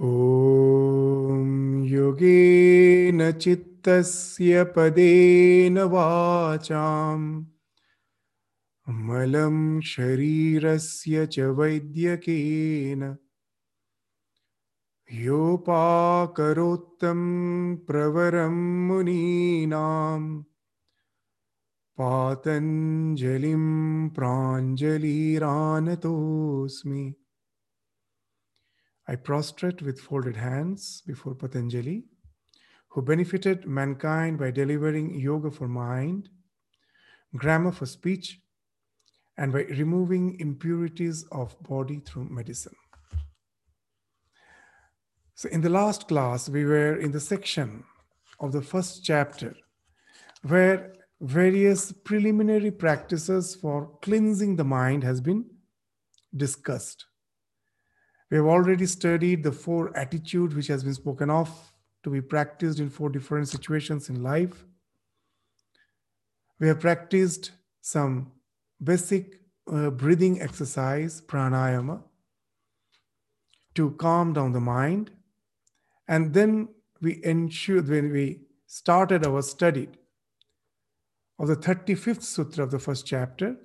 ॐ योगेन चित्तस्य पदेन वाचाम्। मलं शरीरस्य च वैद्यकेन। योपाकरोत्तं प्रवरं मुनीनां पातञ्जलिं प्राञ्जलिरानतोऽस्मि। I prostrate with folded hands before Patanjali, who benefited mankind by delivering yoga for mind, grammar for speech, and by removing impurities of body through medicine. So, in the last class, we were in the section of the first chapter where various preliminary practices for cleansing the mind has been discussed. We have already studied the four attitudes which has been spoken of to be practiced in four different situations in life. We have practiced some basic uh, breathing exercise, pranayama, to calm down the mind. And then we ensured when we started our study of the 35th sutra of the first chapter,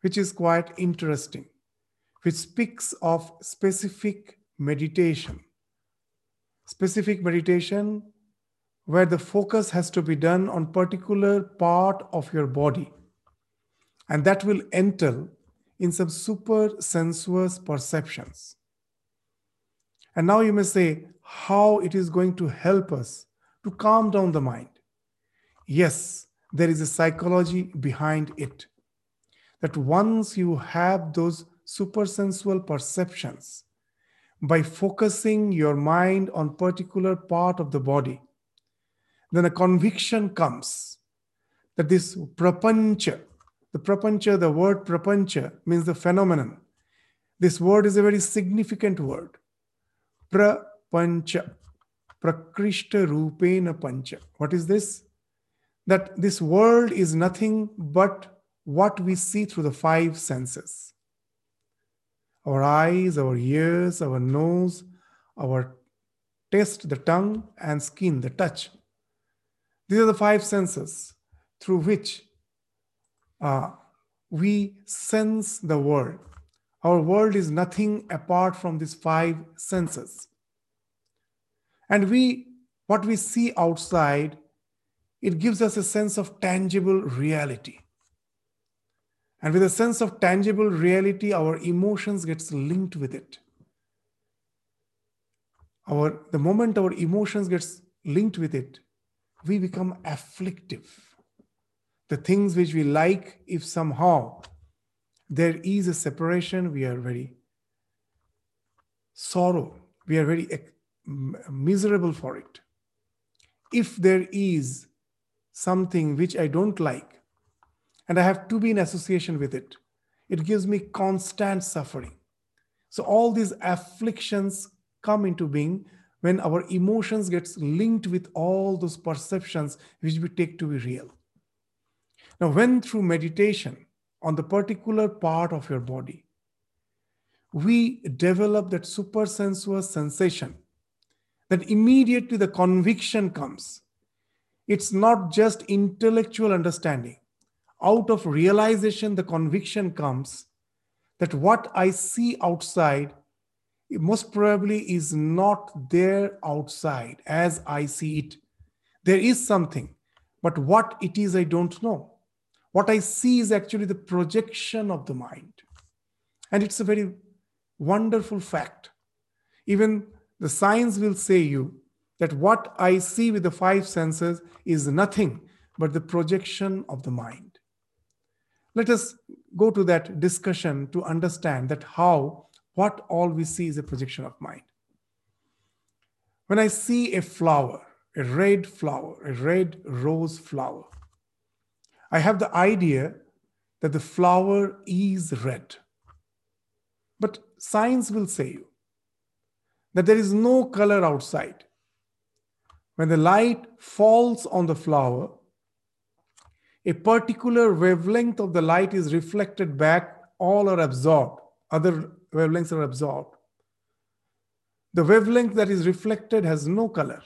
which is quite interesting which speaks of specific meditation. Specific meditation where the focus has to be done on particular part of your body. And that will enter in some super sensuous perceptions. And now you may say how it is going to help us to calm down the mind. Yes there is a psychology behind it. That once you have those supersensual perceptions by focusing your mind on particular part of the body. Then a conviction comes that this prapancha the prapancha the word prapancha means the phenomenon. This word is a very significant word. Prapancha prakrishta rupena pancha. What is this? That this world is nothing but what we see through the five senses our eyes, our ears, our nose, our taste, the tongue, and skin, the touch. These are the five senses through which uh, we sense the world. Our world is nothing apart from these five senses. And we, what we see outside, it gives us a sense of tangible reality. And with a sense of tangible reality, our emotions gets linked with it. Our the moment our emotions gets linked with it, we become afflictive. The things which we like, if somehow there is a separation, we are very sorrow. We are very miserable for it. If there is something which I don't like, and I have to be in association with it. It gives me constant suffering. So all these afflictions come into being when our emotions gets linked with all those perceptions which we take to be real. Now, when through meditation on the particular part of your body, we develop that supersensuous sensation, that immediately the conviction comes. It's not just intellectual understanding out of realization, the conviction comes that what I see outside most probably is not there outside as I see it. There is something, but what it is, I don't know. What I see is actually the projection of the mind. And it's a very wonderful fact. Even the science will say you that what I see with the five senses is nothing but the projection of the mind. Let us go to that discussion to understand that how what all we see is a projection of mind. When I see a flower, a red flower, a red rose flower, I have the idea that the flower is red. But science will say you that there is no color outside. When the light falls on the flower, a particular wavelength of the light is reflected back, all are absorbed, other wavelengths are absorbed. The wavelength that is reflected has no color.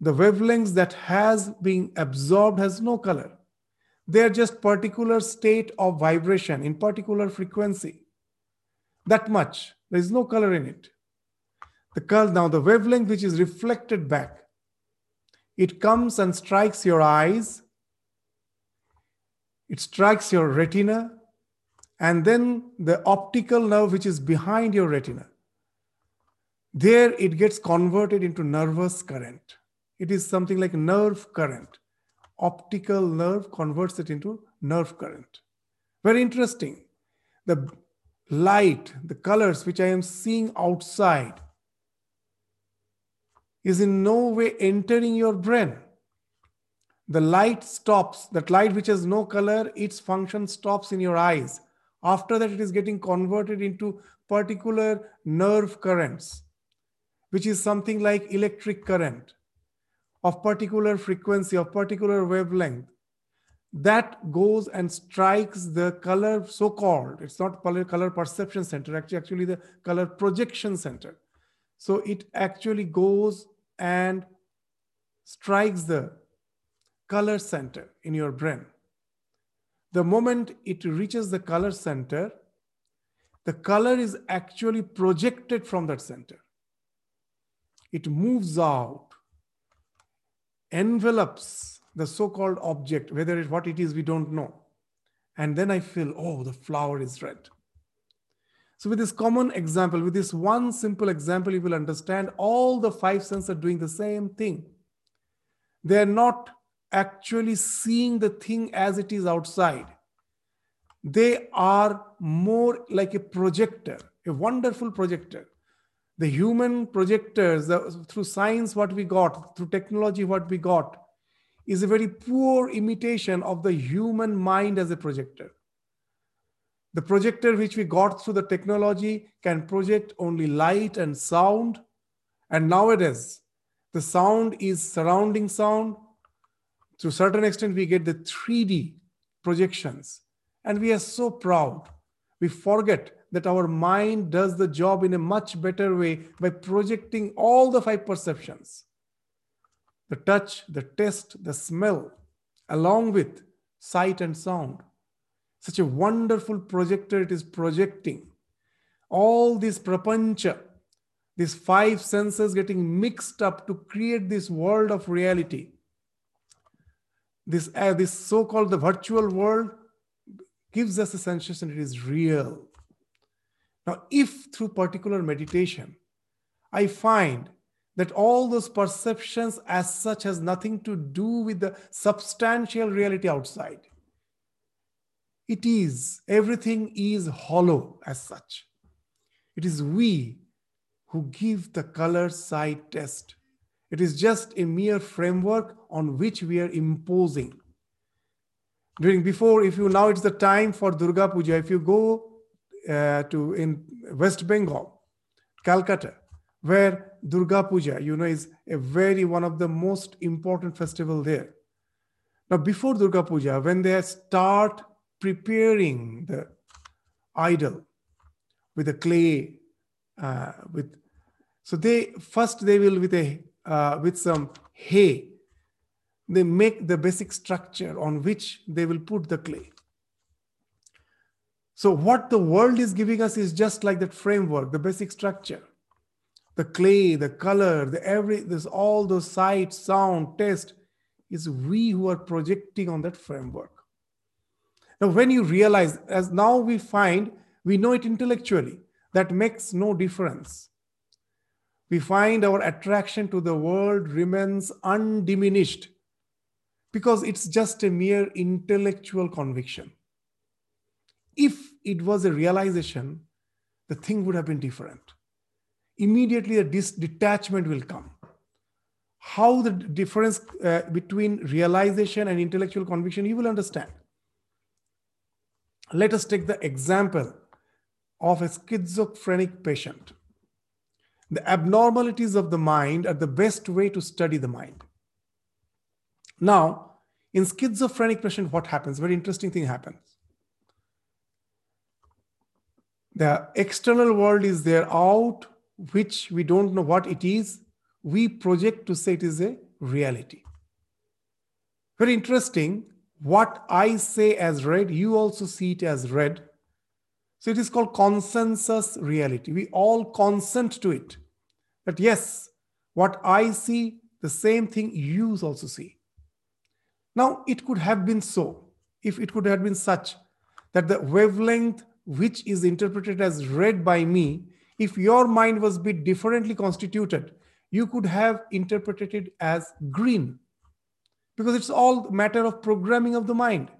The wavelengths that has been absorbed has no color. They are just particular state of vibration in particular frequency. That much. There is no color in it. The color now the wavelength which is reflected back, it comes and strikes your eyes. It strikes your retina, and then the optical nerve which is behind your retina there it gets converted into nervous current. It is something like nerve current. Optical nerve converts it into nerve current. Very interesting. The light, the colors which I am seeing outside is in no way entering your brain. The light stops, that light which has no color, its function stops in your eyes. After that, it is getting converted into particular nerve currents which is something like electric current of particular frequency, of particular wavelength, that goes and strikes the color so-called, it's not color perception center, actually, actually the color projection center. So it actually goes and strikes the color center in your brain. The moment it reaches the color center, the color is actually projected from that center it moves out, envelops the so-called object, whether it what it is, we don't know. And then I feel, oh, the flower is red. So with this common example, with this one simple example, you will understand all the five senses are doing the same thing. They're not actually seeing the thing as it is outside. They are more like a projector, a wonderful projector. The human projectors the, through science what we got through technology what we got is a very poor imitation of the human mind as a projector. The projector which we got through the technology can project only light and sound. And nowadays the sound is surrounding sound to a certain extent we get the 3d projections and we are so proud we forget that our mind does the job in a much better way by projecting all the five perceptions the touch, the taste, the smell, along with sight and sound. Such a wonderful projector it is projecting. All this prapancha, these five senses getting mixed up to create this world of reality. This, uh, this so called the virtual world gives us a sensation it is real now, if through particular meditation, I find that all those perceptions as such has nothing to do with the substantial reality outside. It is, everything is hollow as such. It is we who give the color sight test. It is just a mere framework on which we are imposing. During before, if you now it's the time for Durga Puja, if you go uh, to in West Bengal, Calcutta, where Durga Puja, you know, is a very one of the most important festival there. Now, before Durga Puja, when they start preparing the idol with the clay, uh, with so they first they will with a uh, with some hay, they make the basic structure on which they will put the clay. So, what the world is giving us is just like that framework, the basic structure. The clay, the color, the every, this all those sight, sound, taste is we who are projecting on that framework. Now, when you realize, as now we find, we know it intellectually, that makes no difference. We find our attraction to the world remains undiminished because it's just a mere intellectual conviction. If it was a realization, the thing would have been different. Immediately, a dis- detachment will come. How the difference uh, between realization and intellectual conviction, you will understand. Let us take the example of a schizophrenic patient. The abnormalities of the mind are the best way to study the mind. Now, in schizophrenic patient, what happens? Very interesting thing happens the external world is there out which we don't know what it is, we project to say it is a reality. Very interesting. What I say as red, you also see it as red. So it is called consensus reality. We all consent to it. That yes, what I see, the same thing you also see. Now, it could have been so, if it could have been such that the wavelength which is interpreted as red by me, if your mind was bit differently constituted, you could have interpreted it as green because it's all matter of programming of the mind.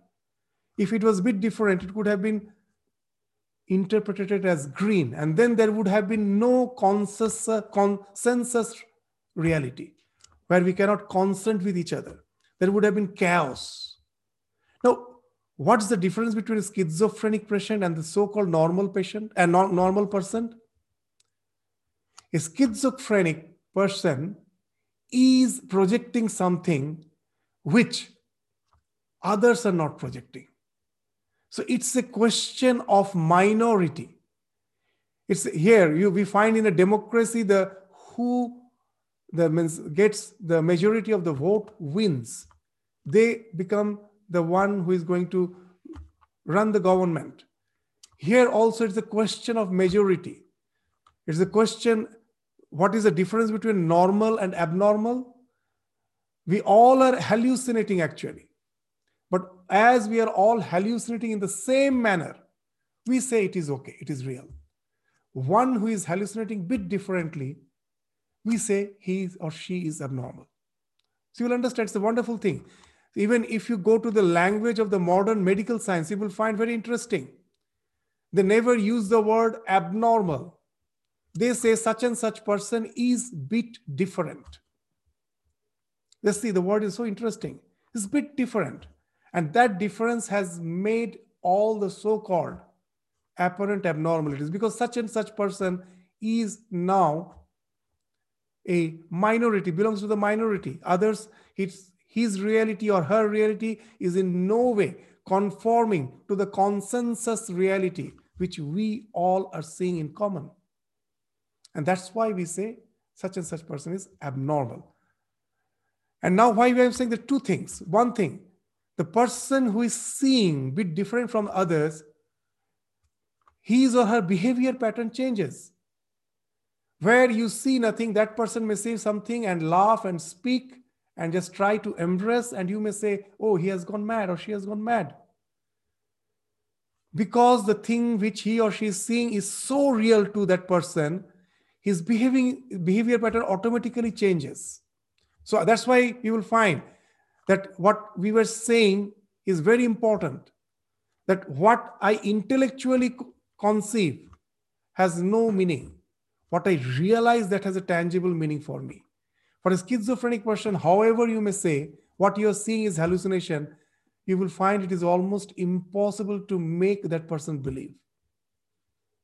If it was a bit different, it could have been interpreted it as green, and then there would have been no consensus, consensus reality where we cannot consent with each other. There would have been chaos. Now, what's the difference between a schizophrenic patient and the so-called normal patient uh, and non normal person? A schizophrenic person is projecting something which others are not projecting. So it's a question of minority. It's here you we find in a democracy the who the means gets the majority of the vote wins. They become the one who is going to run the government. Here also it's a question of majority. It's a question what is the difference between normal and abnormal? We all are hallucinating actually. But as we are all hallucinating in the same manner, we say it is okay, it is real. One who is hallucinating bit differently, we say he or she is abnormal. So you'll understand it's a wonderful thing. Even if you go to the language of the modern medical science, you will find very interesting. They never use the word abnormal. They say such and such person is bit different. Let's see, the word is so interesting. It's a bit different. And that difference has made all the so-called apparent abnormalities because such and such person is now a minority, belongs to the minority. Others, his reality or her reality is in no way conforming to the consensus reality which we all are seeing in common. And that's why we say such and such person is abnormal. And now why we are saying the two things. One thing, the person who is seeing bit different from others, his or her behavior pattern changes. Where you see nothing, that person may say something and laugh and speak and just try to embrace, and you may say, Oh, he has gone mad or she has gone mad. Because the thing which he or she is seeing is so real to that person, his behaving, behavior pattern automatically changes. So that's why you will find that what we were saying is very important. That what I intellectually conceive has no meaning what I realize that has a tangible meaning for me. For a schizophrenic person, however you may say, what you're seeing is hallucination, you will find it is almost impossible to make that person believe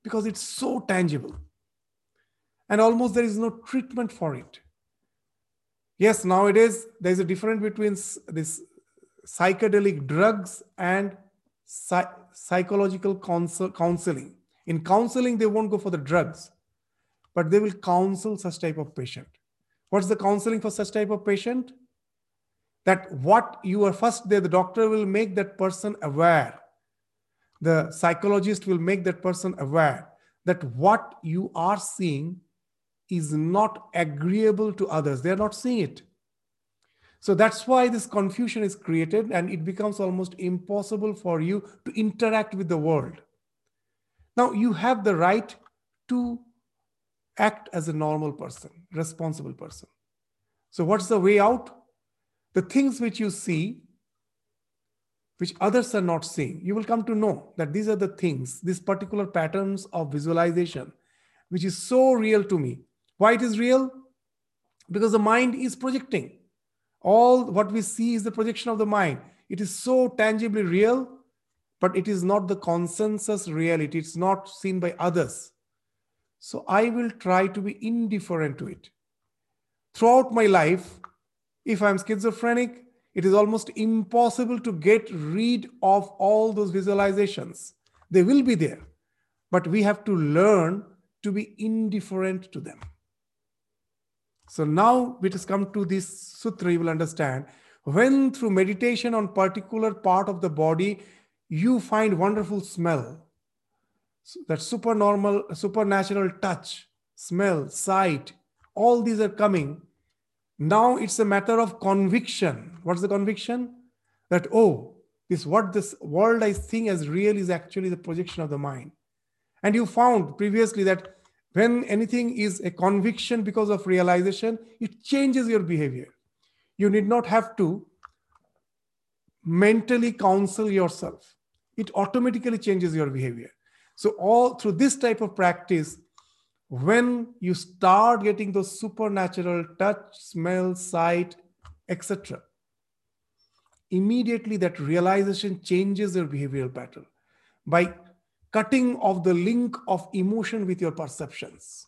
because it's so tangible. And almost there is no treatment for it. Yes, nowadays there's a difference between this psychedelic drugs and psychological counseling. In counseling, they won't go for the drugs but they will counsel such type of patient. What's the counseling for such type of patient? That what you are first there, the doctor will make that person aware. The psychologist will make that person aware that what you are seeing is not agreeable to others. They're not seeing it. So that's why this confusion is created and it becomes almost impossible for you to interact with the world. Now, you have the right to act as a normal person, responsible person. So, what's the way out? The things which you see, which others are not seeing, you will come to know that these are the things, these particular patterns of visualization, which is so real to me. Why it is real? Because the mind is projecting. All what we see is the projection of the mind. It is so tangibly real, but it is not the consensus reality. It's not seen by others. So I will try to be indifferent to it. Throughout my life, if I'm schizophrenic, it is almost impossible to get rid of all those visualizations. They will be there. But we have to learn to be indifferent to them. So now it has come to this sutra, you will understand. When through meditation on particular part of the body, you find wonderful smell, that supernormal, supernatural touch, smell, sight, all these are coming. Now it's a matter of conviction. What's the conviction? That, oh, this what this world I think as real is actually the projection of the mind. And you found previously that when anything is a conviction because of realization, it changes your behavior. You need not have to mentally counsel yourself. It automatically changes your behavior. So, all through this type of practice, when you start getting those supernatural touch, smell, sight, etc., immediately that realization changes your behavioral pattern by cutting of the link of emotion with your perceptions.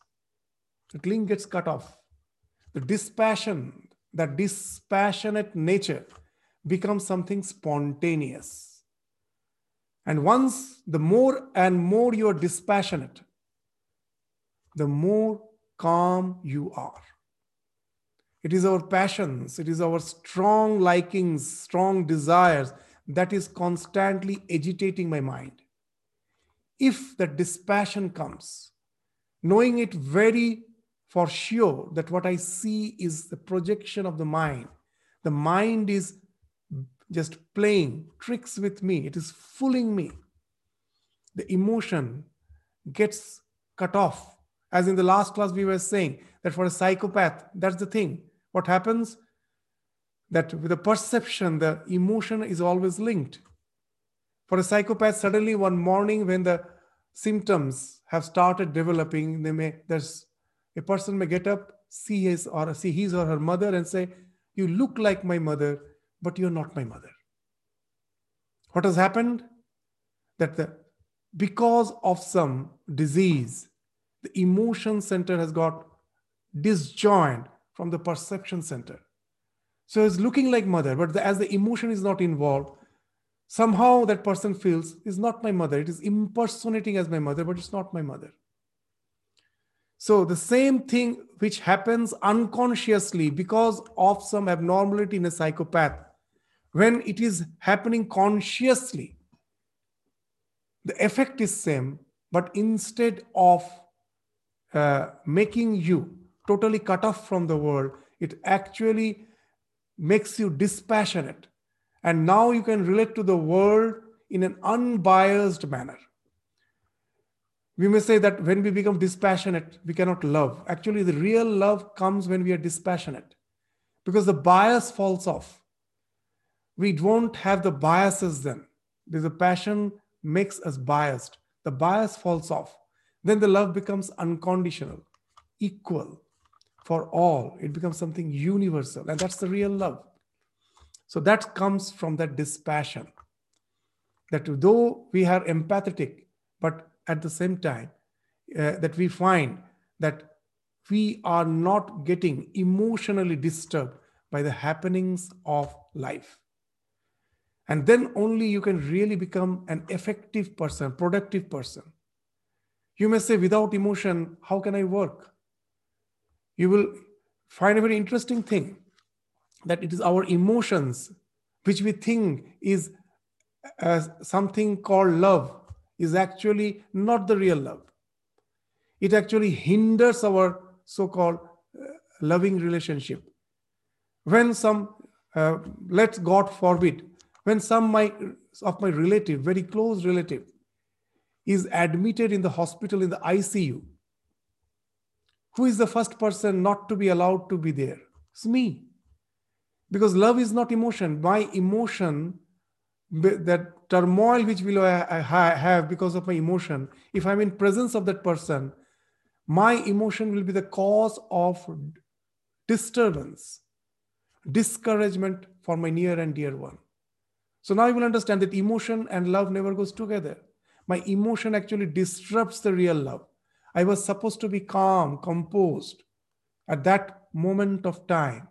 The link gets cut off. The dispassion, that dispassionate nature becomes something spontaneous. And once the more and more you are dispassionate, the more calm you are. It is our passions, it is our strong likings, strong desires that is constantly agitating my mind. If that dispassion comes, knowing it very for sure that what I see is the projection of the mind, the mind is just playing tricks with me, it is fooling me. The emotion gets cut off. As in the last class, we were saying that for a psychopath, that's the thing. What happens? That with the perception, the emotion is always linked. For a psychopath, suddenly one morning when the symptoms have started developing, they may there's a person may get up, see his or see his or her mother and say, You look like my mother, but you're not my mother. What has happened? That the because of some disease, the emotion center has got disjoined from the perception center. So it's looking like mother, but the, as the emotion is not involved, somehow that person feels is not my mother. It is impersonating as my mother, but it's not my mother. So the same thing which happens unconsciously because of some abnormality in a psychopath, when it is happening consciously, the effect is same, but instead of uh, making you totally cut off from the world, it actually makes you dispassionate. And now you can relate to the world in an unbiased manner. We may say that when we become dispassionate, we cannot love. Actually, the real love comes when we are dispassionate because the bias falls off. We don't have the biases then. There's a passion makes us biased. The bias falls off. Then the love becomes unconditional, equal, for all. It becomes something universal. And that's the real love. So that comes from that dispassion. That though we are empathetic, but at the same time, uh, that we find that we are not getting emotionally disturbed by the happenings of life. And then only you can really become an effective person, productive person. You may say, without emotion, how can I work? you will find a very interesting thing that it is our emotions which we think is uh, something called love is actually not the real love it actually hinders our so-called uh, loving relationship when some uh, let god forbid when some my, of my relative very close relative is admitted in the hospital in the icu who is the first person not to be allowed to be there? It's me. Because love is not emotion. My emotion, that turmoil which will I have because of my emotion, if I'm in presence of that person, my emotion will be the cause of disturbance, discouragement for my near and dear one. So now you will understand that emotion and love never goes together. My emotion actually disrupts the real love. I was supposed to be calm, composed at that moment of time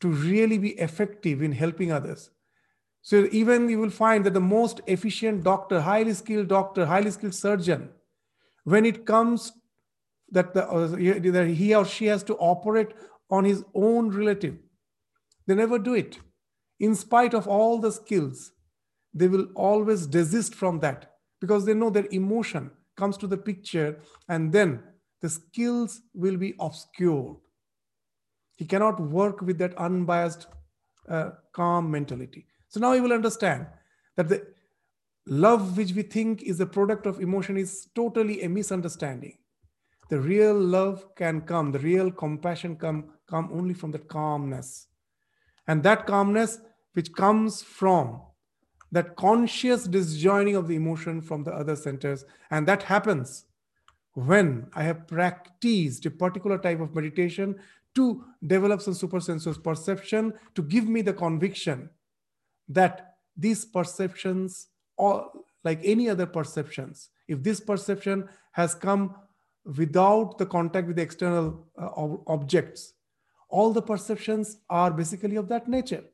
to really be effective in helping others. So even you will find that the most efficient doctor, highly skilled doctor, highly skilled surgeon when it comes that, the, uh, that he or she has to operate on his own relative. They never do it. In spite of all the skills, they will always desist from that because they know their emotion comes to the picture and then the skills will be obscured. He cannot work with that unbiased, uh, calm mentality. So now you will understand that the love which we think is a product of emotion is totally a misunderstanding. The real love can come the real compassion come come only from that calmness. And that calmness which comes from that conscious disjoining of the emotion from the other centers. And that happens when i have practiced a particular type of meditation to develop some supersensuous perception to give me the conviction that these perceptions or like any other perceptions if this perception has come without the contact with the external uh, objects all the perceptions are basically of that nature.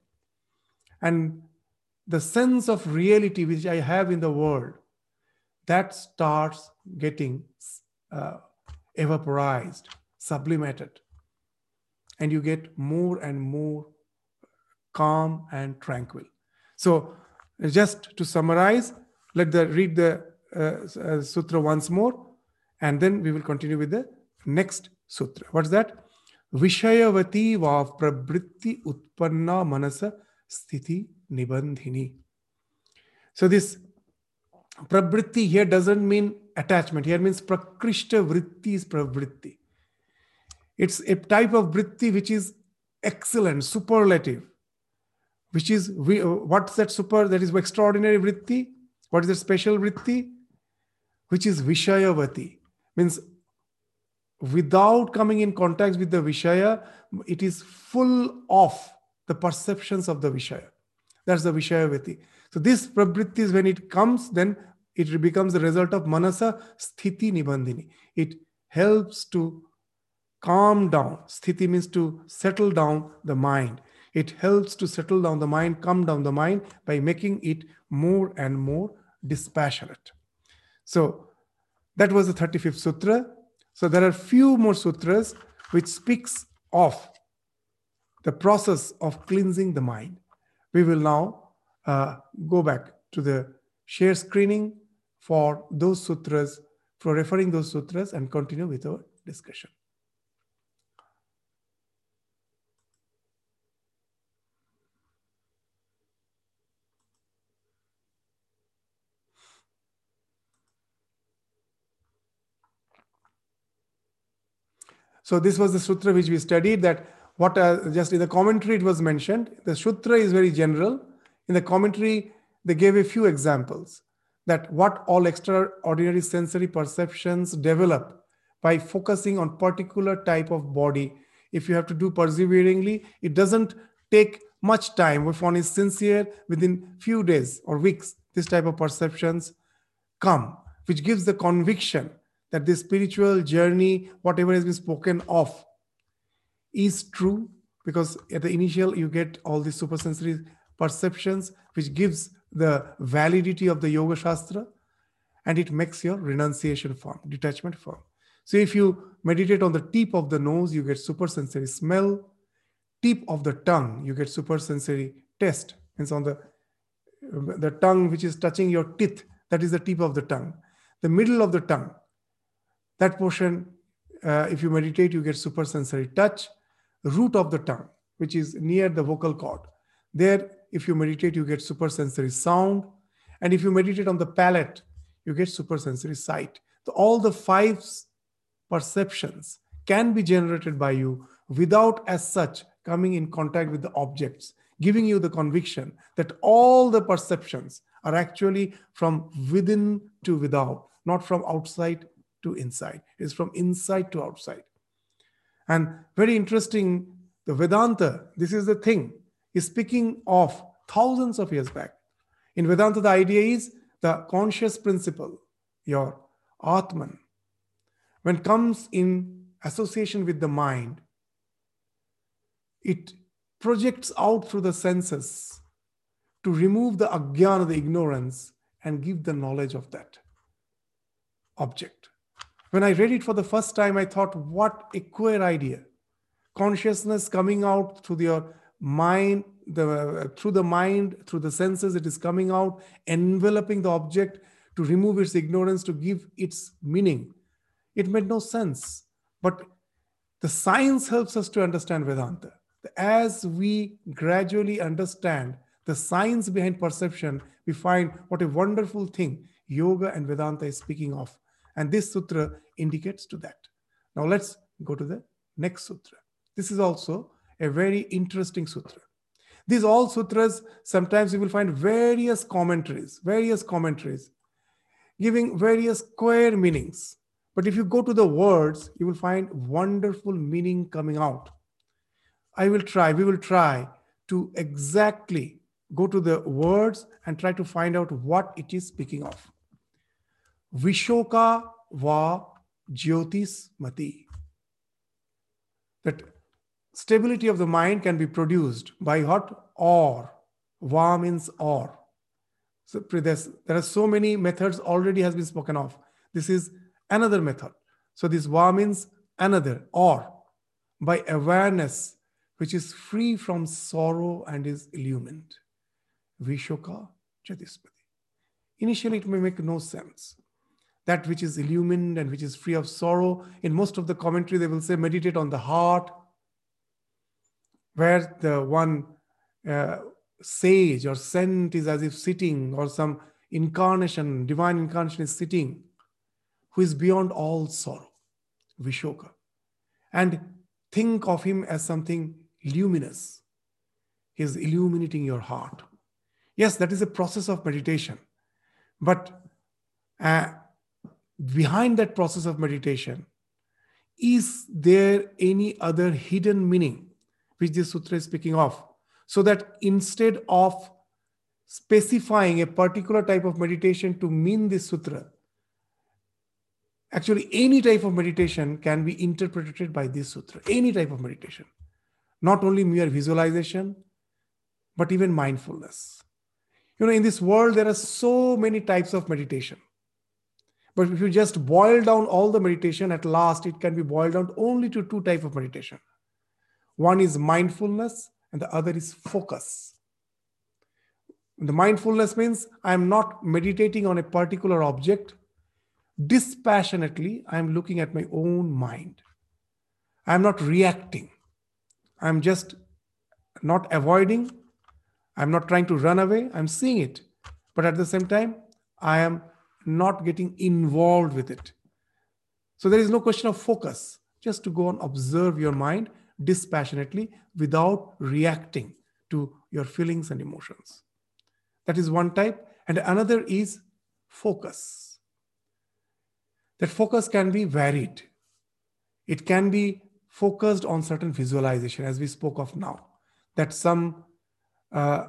And the sense of reality which i have in the world that starts getting uh, evaporized sublimated and you get more and more calm and tranquil so just to summarize, let the read the uh, uh, sutra once more, and then we will continue with the next sutra. What's that? Vishayavati va prabritti utpanna manasa sthiti nibandhini. So this prabritti here doesn't mean attachment. Here means prakrishta vritti is pravritti. It's a type of vritti which is excellent, superlative which is what's that super that is extraordinary vritti? What is the special vritti? Which is vishayavati. Means without coming in contact with the vishaya it is full of the perceptions of the vishaya. That's the vishayavati. So this pravritti is when it comes then it becomes the result of manasa sthiti nibandhini. It helps to calm down sthiti means to settle down the mind it helps to settle down the mind, calm down the mind by making it more and more dispassionate. So that was the 35th sutra. So there are few more sutras which speaks of the process of cleansing the mind. We will now uh, go back to the share screening for those sutras, for referring those sutras and continue with our discussion. So this was the sutra which we studied that what uh, just in the commentary it was mentioned. The sutra is very general. In the commentary, they gave a few examples that what all extraordinary sensory perceptions develop by focusing on particular type of body. If you have to do perseveringly, it doesn't take much time. If one is sincere, within few days or weeks, this type of perceptions come, which gives the conviction that this spiritual journey, whatever has been spoken of, is true because at the initial you get all these supersensory perceptions, which gives the validity of the Yoga Shastra, and it makes your renunciation form, detachment form. So if you meditate on the tip of the nose, you get supersensory smell. Tip of the tongue, you get supersensory taste. Means on the the tongue which is touching your teeth, that is the tip of the tongue. The middle of the tongue, that portion, uh, if you meditate, you get supersensory touch. Root of the tongue, which is near the vocal cord. There, if you meditate, you get supersensory sound. And if you meditate on the palate, you get supersensory sight. So all the five perceptions can be generated by you without, as such, coming in contact with the objects, giving you the conviction that all the perceptions are actually from within to without, not from outside to inside. It's from inside to outside. And very interesting, the Vedanta, this is the thing, is speaking of thousands of years back. In Vedanta, the idea is the conscious principle, your Atman, when comes in association with the mind, it projects out through the senses to remove the ajnana, the ignorance, and give the knowledge of that object When I read it for the first time, I thought, what a queer idea. Consciousness coming out through your mind, the, through the mind, through the senses, it is coming out, enveloping the object to remove its ignorance, to give its meaning. It made no sense. But the science helps us to understand Vedanta. As we gradually understand the science behind perception, we find what a wonderful thing yoga and Vedanta is speaking of. And this sutra indicates to that. Now let's go to the next sutra. This is also a very interesting sutra. These all sutras, sometimes you will find various commentaries, various commentaries giving various square meanings. But if you go to the words, you will find wonderful meaning coming out. I will try, we will try to exactly go to the words and try to find out what it is speaking of. Vishoka va jyotis mati. That stability of the mind can be produced by what? Or. Va means or. So there are so many methods already has been spoken of. This is another method. So this va means another or by awareness which is free from sorrow and is illumined. Vishoka Jyotishmati. Initially, it may make no sense. That which is illumined and which is free of sorrow, in most of the commentary, they will say meditate on the heart, where the one uh, sage or saint is as if sitting, or some incarnation, divine incarnation is sitting, who is beyond all sorrow, Vishoka. And think of him as something luminous. He is illuminating your heart. Yes, that is a process of meditation. But uh, behind that process of meditation, is there any other hidden meaning which this sutra is speaking of? So that instead of specifying a particular type of meditation to mean this sutra, actually any type of meditation can be interpreted by this sutra, any type of meditation, not only mere visualization, but even mindfulness. You know, in this world, there are so many types of meditation. But if you just boil down all the meditation, at last it can be boiled down only to two type of meditation. One is mindfulness, and the other is focus. The mindfulness means I am not meditating on a particular object. Dispassionately, I am looking at my own mind. I am not reacting. I am just not avoiding, I'm not trying to run away, I'm seeing it. But at the same time, I am not getting involved with it. So there is no question of focus, just to go and observe your mind dispassionately without reacting to your feelings and emotions. That is one type. And another is focus. That focus can be varied. It can be focused on certain visualization, as we spoke of now, that some uh,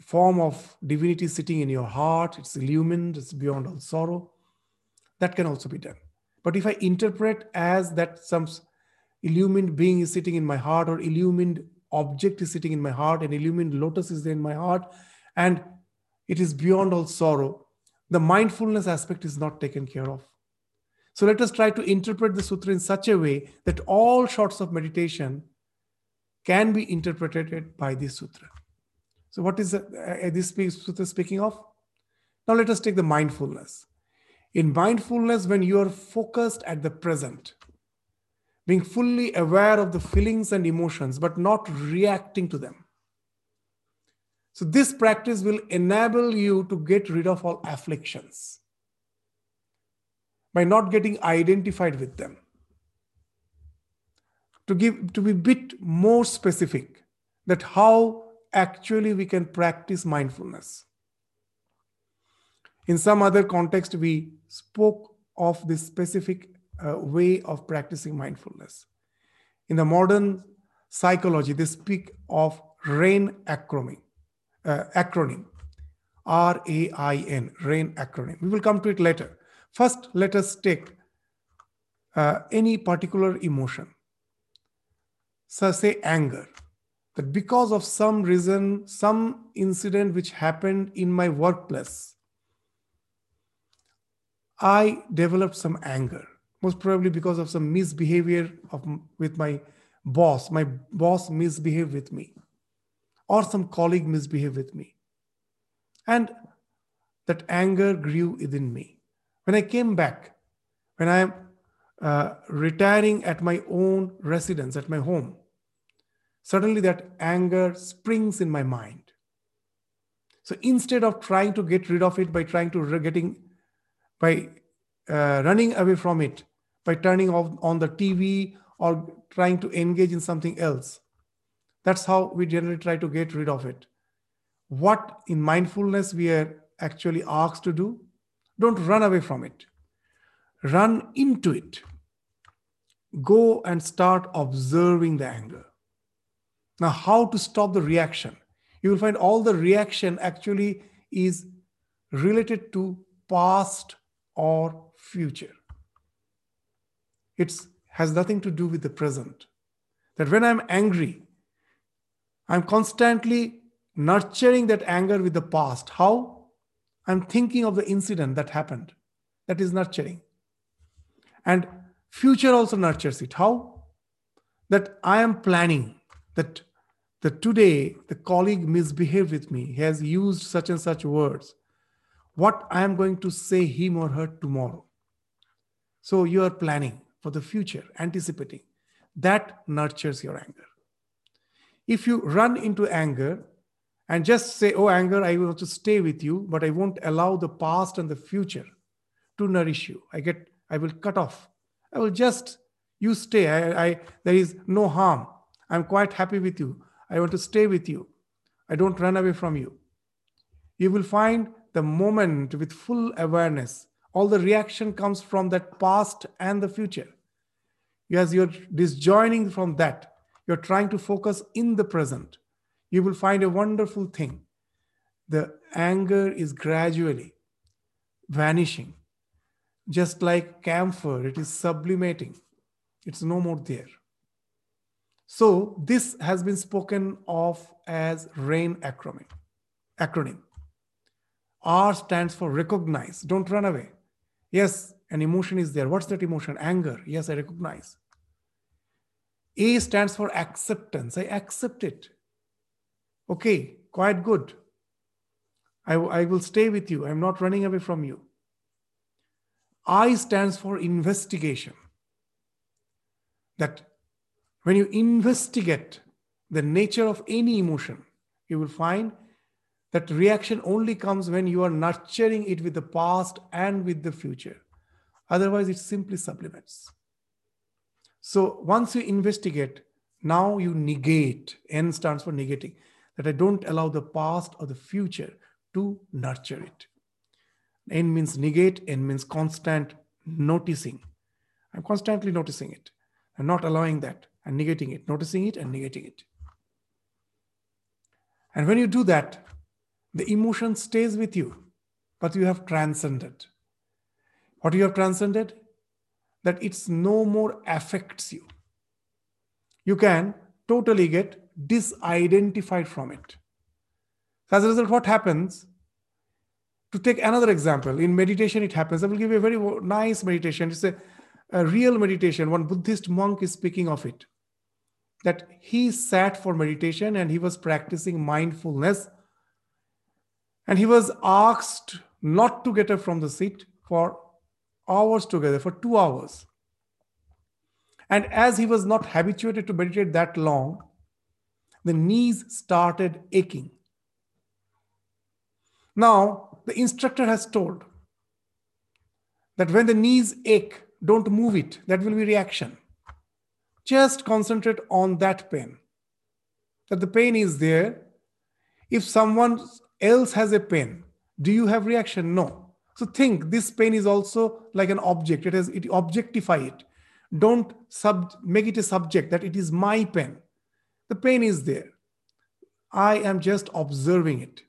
form of divinity sitting in your heart, it's illumined, it's beyond all sorrow. That can also be done. But if I interpret as that some illumined being is sitting in my heart, or illumined object is sitting in my heart, and illumined lotus is there in my heart, and it is beyond all sorrow, the mindfulness aspect is not taken care of. So let us try to interpret the sutra in such a way that all sorts of meditation can be interpreted by this sutra. So, what is uh, this Sutra speaking of? Now, let us take the mindfulness. In mindfulness, when you are focused at the present, being fully aware of the feelings and emotions, but not reacting to them. So, this practice will enable you to get rid of all afflictions by not getting identified with them. To give to be a bit more specific, that how actually we can practice mindfulness. In some other context, we spoke of this specific uh, way of practicing mindfulness. In the modern psychology, they speak of RAIN acronym, uh, acronym R A I N, RAIN acronym. We will come to it later. First, let us take uh, any particular emotion. So, say anger that because of some reason, some incident which happened in my workplace, I developed some anger. most probably because of some misbehavior of, with my boss. My boss misbehaved with me, or some colleague misbehaved with me. And that anger grew within me. When I came back, when I am uh, retiring at my own residence, at my home, suddenly that anger springs in my mind. So instead of trying to get rid of it by trying to getting, by uh, running away from it, by turning off on the TV or trying to engage in something else, that's how we generally try to get rid of it. What in mindfulness we are actually asked to do? Don't run away from it. Run into it. Go and start observing the anger. Now, how to stop the reaction? You will find all the reaction actually is related to past or future. It has nothing to do with the present. That when I'm angry, I'm constantly nurturing that anger with the past. How? I'm thinking of the incident that happened. That is nurturing. And future also nurtures it. How? That I am planning that, that today the colleague misbehaved with me, he has used such and such words. What I am going to say him or her tomorrow. So you are planning for the future, anticipating. That nurtures your anger. If you run into anger, and just say, Oh, anger, I want to stay with you, but I won't allow the past and the future to nourish you. I get, I will cut off. I will just, you stay. I, I there is no harm. I'm quite happy with you. I want to stay with you. I don't run away from you. You will find the moment with full awareness. All the reaction comes from that past and the future. As you're disjoining from that, you're trying to focus in the present you will find a wonderful thing. The anger is gradually vanishing. Just like camphor, it is sublimating. It's no more there. So this has been spoken of as RAIN acronym. Acronym. R stands for recognize. Don't run away. Yes, an emotion is there. What's that emotion? Anger. Yes, I recognize. A stands for acceptance. I accept it. Okay, quite good. I, I will stay with you. I'm not running away from you. I stands for investigation. That when you investigate the nature of any emotion, you will find that reaction only comes when you are nurturing it with the past and with the future. Otherwise, it simply supplements. So once you investigate, now you negate. N stands for negating that I don't allow the past or the future to nurture it. N means negate, N means constant noticing. I'm constantly noticing it. I'm not allowing that and negating it, noticing it and negating it. And when you do that, the emotion stays with you, but you have transcended. What you have transcended? That it's no more affects you. You can totally get disidentified from it. As a result, what happens? To take another example, in meditation, it happens. I will give you a very nice meditation. It's a, a real meditation. One Buddhist monk is speaking of it. That he sat for meditation and he was practicing mindfulness. And he was asked not to get up from the seat for hours together, for two hours. And as he was not habituated to meditate that long, the knees started aching. Now, the instructor has told that when the knees ache, don't move it. That will be reaction. Just concentrate on that pain. That the pain is there. If someone else has a pain, do you have reaction? No. So think this pain is also like an object. It has it objectify it. Don't sub make it a subject that it is my pain. The pain is there. I am just observing it.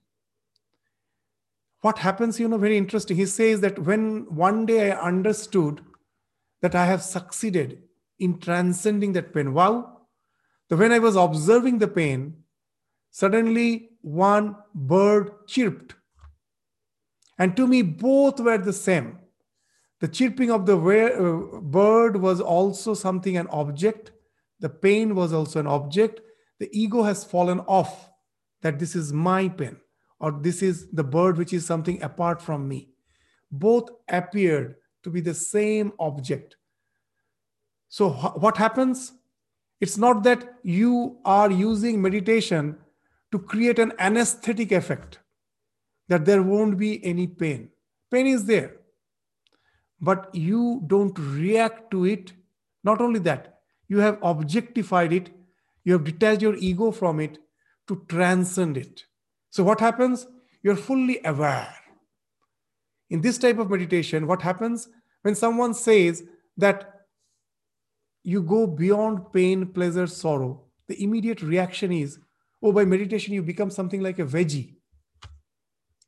What happens, you know, very interesting. He says that when one day I understood that I have succeeded in transcending that pain. Wow. So when I was observing the pain, suddenly one bird chirped. And to me, both were the same. The chirping of the uh, bird was also something, an object. The pain was also an object. The ego has fallen off that this is my pain or this is the bird which is something apart from me. Both appeared to be the same object. So, what happens? It's not that you are using meditation to create an anesthetic effect, that there won't be any pain. Pain is there, but you don't react to it. Not only that, you have objectified it, you have detached your ego from it to transcend it. So, what happens? You're fully aware. In this type of meditation, what happens when someone says that you go beyond pain, pleasure, sorrow? The immediate reaction is, oh, by meditation, you become something like a veggie.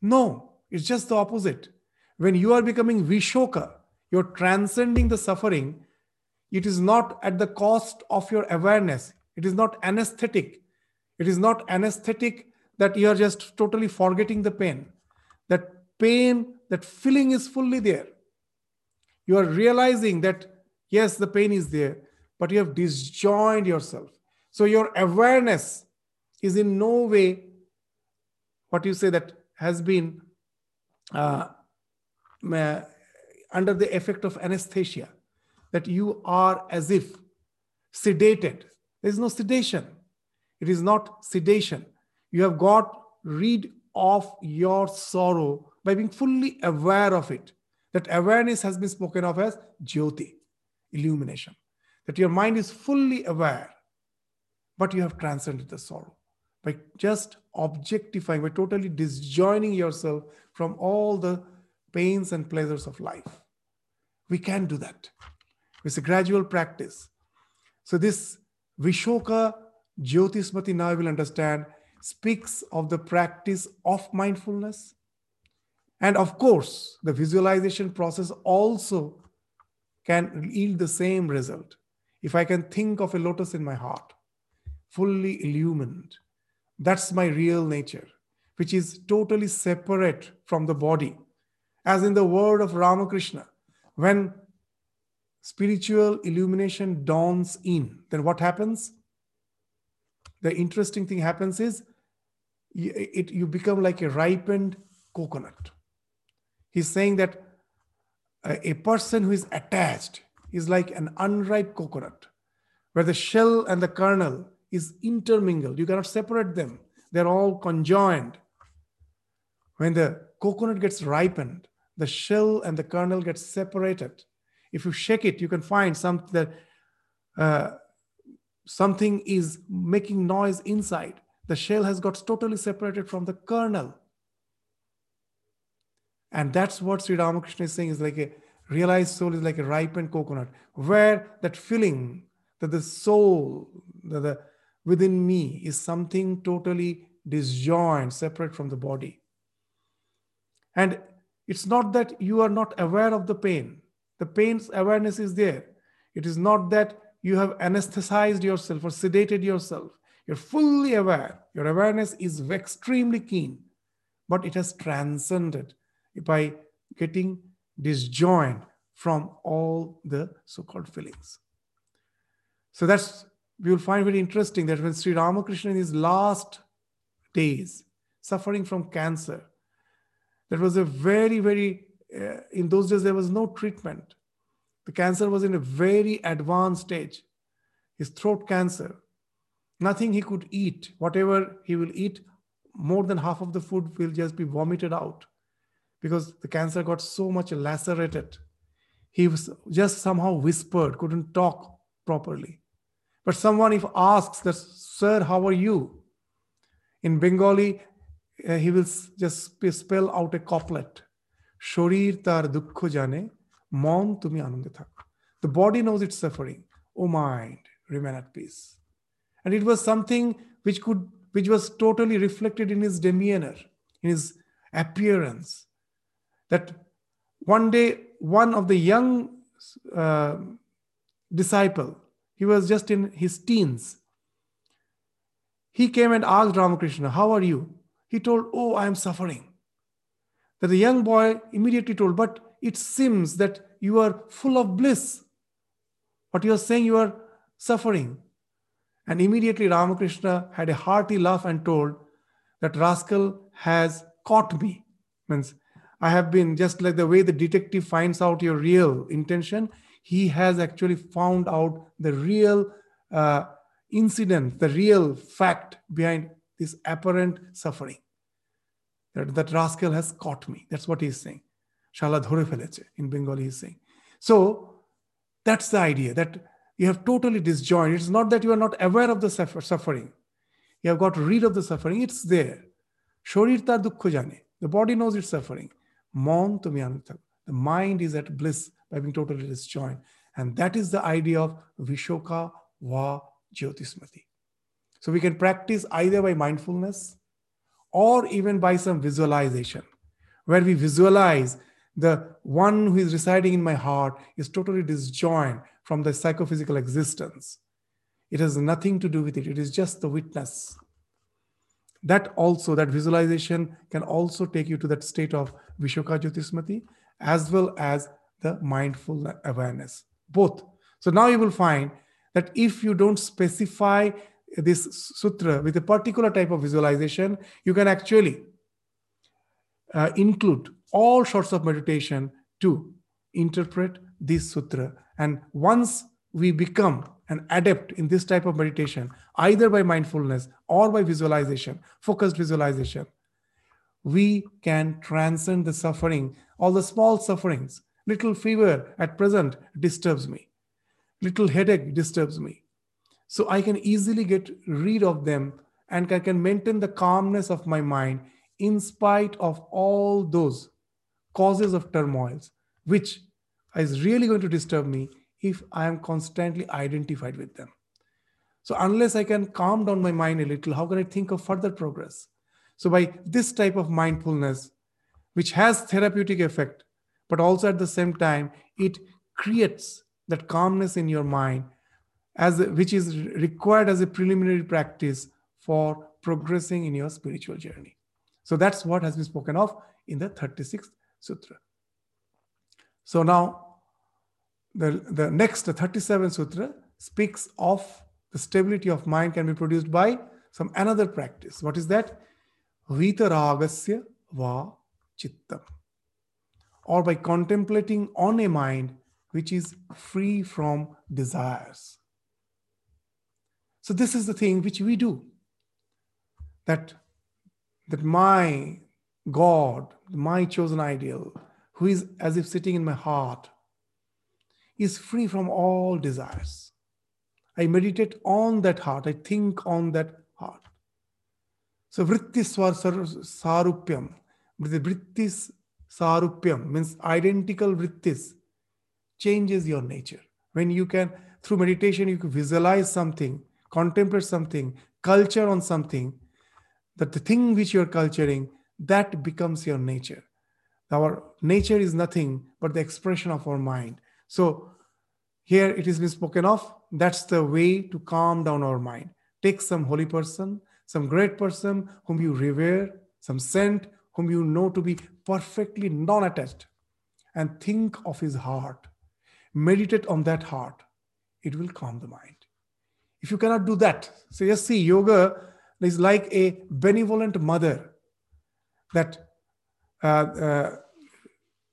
No, it's just the opposite. When you are becoming Vishoka, you're transcending the suffering. It is not at the cost of your awareness. It is not anesthetic. It is not anesthetic that you are just totally forgetting the pain. That pain, that feeling is fully there. You are realizing that, yes, the pain is there, but you have disjoined yourself. So your awareness is in no way what you say that has been uh, under the effect of anesthesia, that you are as if sedated. There is no sedation. It is not sedation. You have got rid of your sorrow by being fully aware of it. That awareness has been spoken of as jyoti, illumination. That your mind is fully aware, but you have transcended the sorrow by just objectifying, by totally disjoining yourself from all the pains and pleasures of life. We can do that. It's a gradual practice. So, this Vishoka Jyotishmati now you will understand speaks of the practice of mindfulness. And of course, the visualization process also can yield the same result. If I can think of a lotus in my heart, fully illumined, that's my real nature, which is totally separate from the body. As in the word of Ramakrishna, when spiritual illumination dawns in, then what happens? The interesting thing happens is it, you become like a ripened coconut. He's saying that a, a person who is attached is like an unripe coconut, where the shell and the kernel is intermingled. You cannot separate them, they're all conjoined. When the coconut gets ripened, the shell and the kernel get separated. If you shake it, you can find some that uh, something is making noise inside the shell has got totally separated from the kernel. And that's what Sri Ramakrishna is saying is like a realized soul is like a ripened coconut, where that feeling that the soul the within me is something totally disjoined, separate from the body. And it's not that you are not aware of the pain. The pain's awareness is there. It is not that you have anesthetized yourself or sedated yourself. You're fully aware. Your awareness is extremely keen, but it has transcended by getting disjoined from all the so called feelings. So that's, we will find very interesting that when Sri Ramakrishna in his last days, suffering from cancer, that was a very, very, uh, in those days, there was no treatment. The cancer was in a very advanced stage. His throat cancer, nothing he could eat. Whatever he will eat, more than half of the food will just be vomited out because the cancer got so much lacerated. He was just somehow whispered, couldn't talk properly. But someone, if asks that, Sir, how are you? In Bengali, uh, he will just spell out a couplet. Shorir tar dukkho jane, mon tumi anande thak. The body knows its suffering. O mind, remain at peace and it was something which could which was totally reflected in his demeanor in his appearance that one day one of the young uh, disciple he was just in his teens he came and asked ramakrishna how are you he told oh i am suffering that the young boy immediately told but it seems that you are full of bliss. But you are saying you are suffering. And immediately Ramakrishna had a hearty laugh and told that rascal has caught me. Means I have been just like the way the detective finds out your real intention, he has actually found out the real uh, incident, the real fact behind this apparent suffering. That, that rascal has caught me. That's what he's saying. Shala. In Bengali, he's saying. So that's the idea that you have totally disjoined. It's not that you are not aware of the suffering. You have got rid of the suffering. It's there. Shorir tar dukkho jane. The body knows it's suffering. Mon tumi The mind is at bliss by being totally disjoined. And that is the idea of Vishoka Va Jyotishmati. So we can practice either by mindfulness or even by some visualization, where we visualize the one who is residing in my heart is totally disjoined from the psychophysical existence. It has nothing to do with it, it is just the witness. That also, that visualization can also take you to that state of Vishoka Jyotishmati as well as the mindful awareness. Both. So now you will find that if you don't specify this sutra with a particular type of visualization, you can actually uh, include all sorts of meditation to interpret this sutra. And once we become an adept in this type of meditation, either by mindfulness or by visualization, focused visualization, we can transcend the suffering, all the small sufferings. Little fever at present disturbs me, little headache disturbs me. So I can easily get rid of them and I can maintain the calmness of my mind in spite of all those causes of turmoils, which is really going to disturb me if I am constantly identified with them. So, unless I can calm down my mind a little, how can I think of further progress? So, by this type of mindfulness, which has therapeutic effect, but also at the same time, it creates that calmness in your mind as which is required as a preliminary practice for progressing in your spiritual journey. So that's what has been spoken of in the 36th sutra. So now the, the next the 37th sutra speaks of the stability of mind can be produced by some another practice. What is that? Vitaragasya va chittam. Or by contemplating on a mind which is free from desires. So this is the thing which we do. That, that my God, my chosen ideal, who is as if sitting in my heart, is free from all desires. I meditate on that heart, I think on that heart. So vritti sarupyam, vrittis sarupyam means identical vrittis changes your nature. When you can, through meditation, you can visualize something contemplate something, culture on something, that the thing which you're culturing, that becomes your nature. Our nature is nothing but the expression of our mind. So here it is been spoken of. That's the way to calm down our mind. Take some holy person, some great person whom you revere, some saint whom you know to be perfectly non attached, and think of his heart. Meditate on that heart. It will calm the mind. If you cannot do that, so just see, yoga is like a benevolent mother that uh, uh,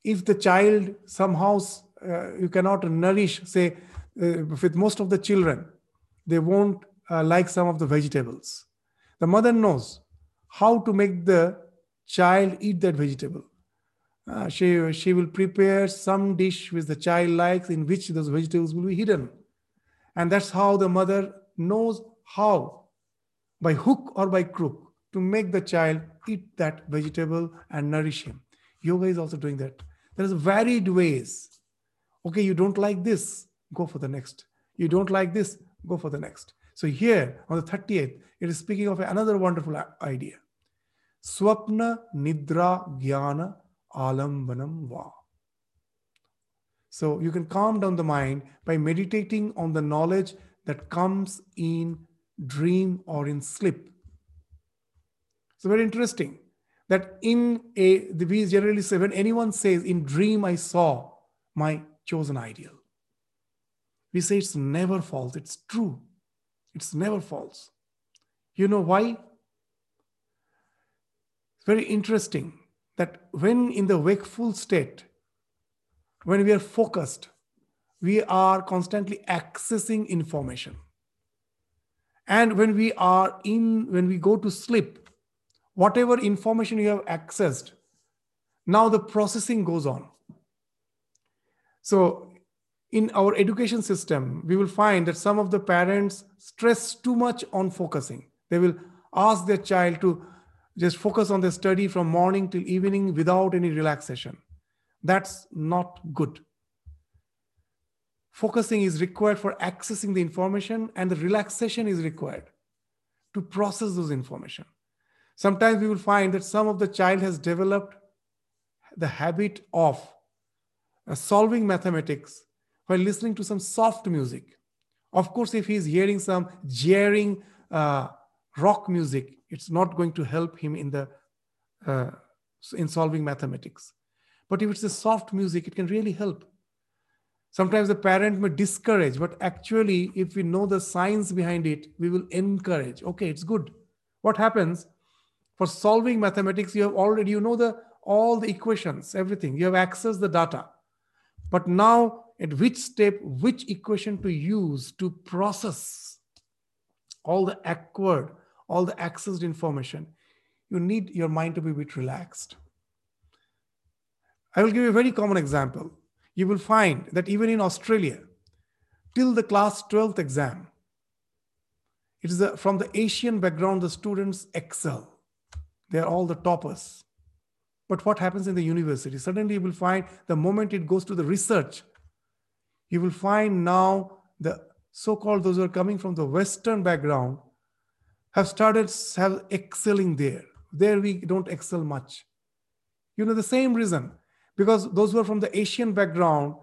if the child somehow uh, you cannot nourish, say, uh, with most of the children, they won't uh, like some of the vegetables. The mother knows how to make the child eat that vegetable. Uh, she, she will prepare some dish which the child likes in which those vegetables will be hidden and that's how the mother knows how, by hook or by crook, to make the child eat that vegetable and nourish him. Yoga is also doing that. There's varied ways. Okay, you don't like this, go for the next. You don't like this, go for the next. So here on the 38th, it is speaking of another wonderful idea. Swapna Nidra Jnana Alambanam Va. So you can calm down the mind by meditating on the knowledge that comes in dream or in sleep. So very interesting that in a the we generally say when anyone says in dream I saw my chosen ideal. We say it's never false, it's true. It's never false. You know why? It's very interesting that when in the wakeful state, when we are focused, we are constantly accessing information. And when we are in, when we go to sleep, whatever information you have accessed, now the processing goes on. So in our education system, we will find that some of the parents stress too much on focusing. They will ask their child to just focus on their study from morning till evening without any relaxation. That's not good. Focusing is required for accessing the information, and the relaxation is required to process those information. Sometimes we will find that some of the child has developed the habit of solving mathematics while listening to some soft music. Of course, if he's hearing some jeering uh, rock music, it's not going to help him in the uh, in solving mathematics. But if it's a soft music, it can really help. Sometimes the parent may discourage, but actually, if we know the science behind it, we will encourage. Okay, it's good. What happens for solving mathematics? You have already you know the all the equations, everything. You have accessed the data. But now, at which step, which equation to use to process all the acquired, all the accessed information, you need your mind to be a bit relaxed. I will give you a very common example. You will find that even in Australia, till the class 12th exam, it is a, from the Asian background, the students excel. They are all the toppers. But what happens in the university? Suddenly you will find the moment it goes to the research, you will find now the so-called those who are coming from the Western background have started have excelling there. There we don't excel much. You know, the same reason. Because those who are from the Asian background,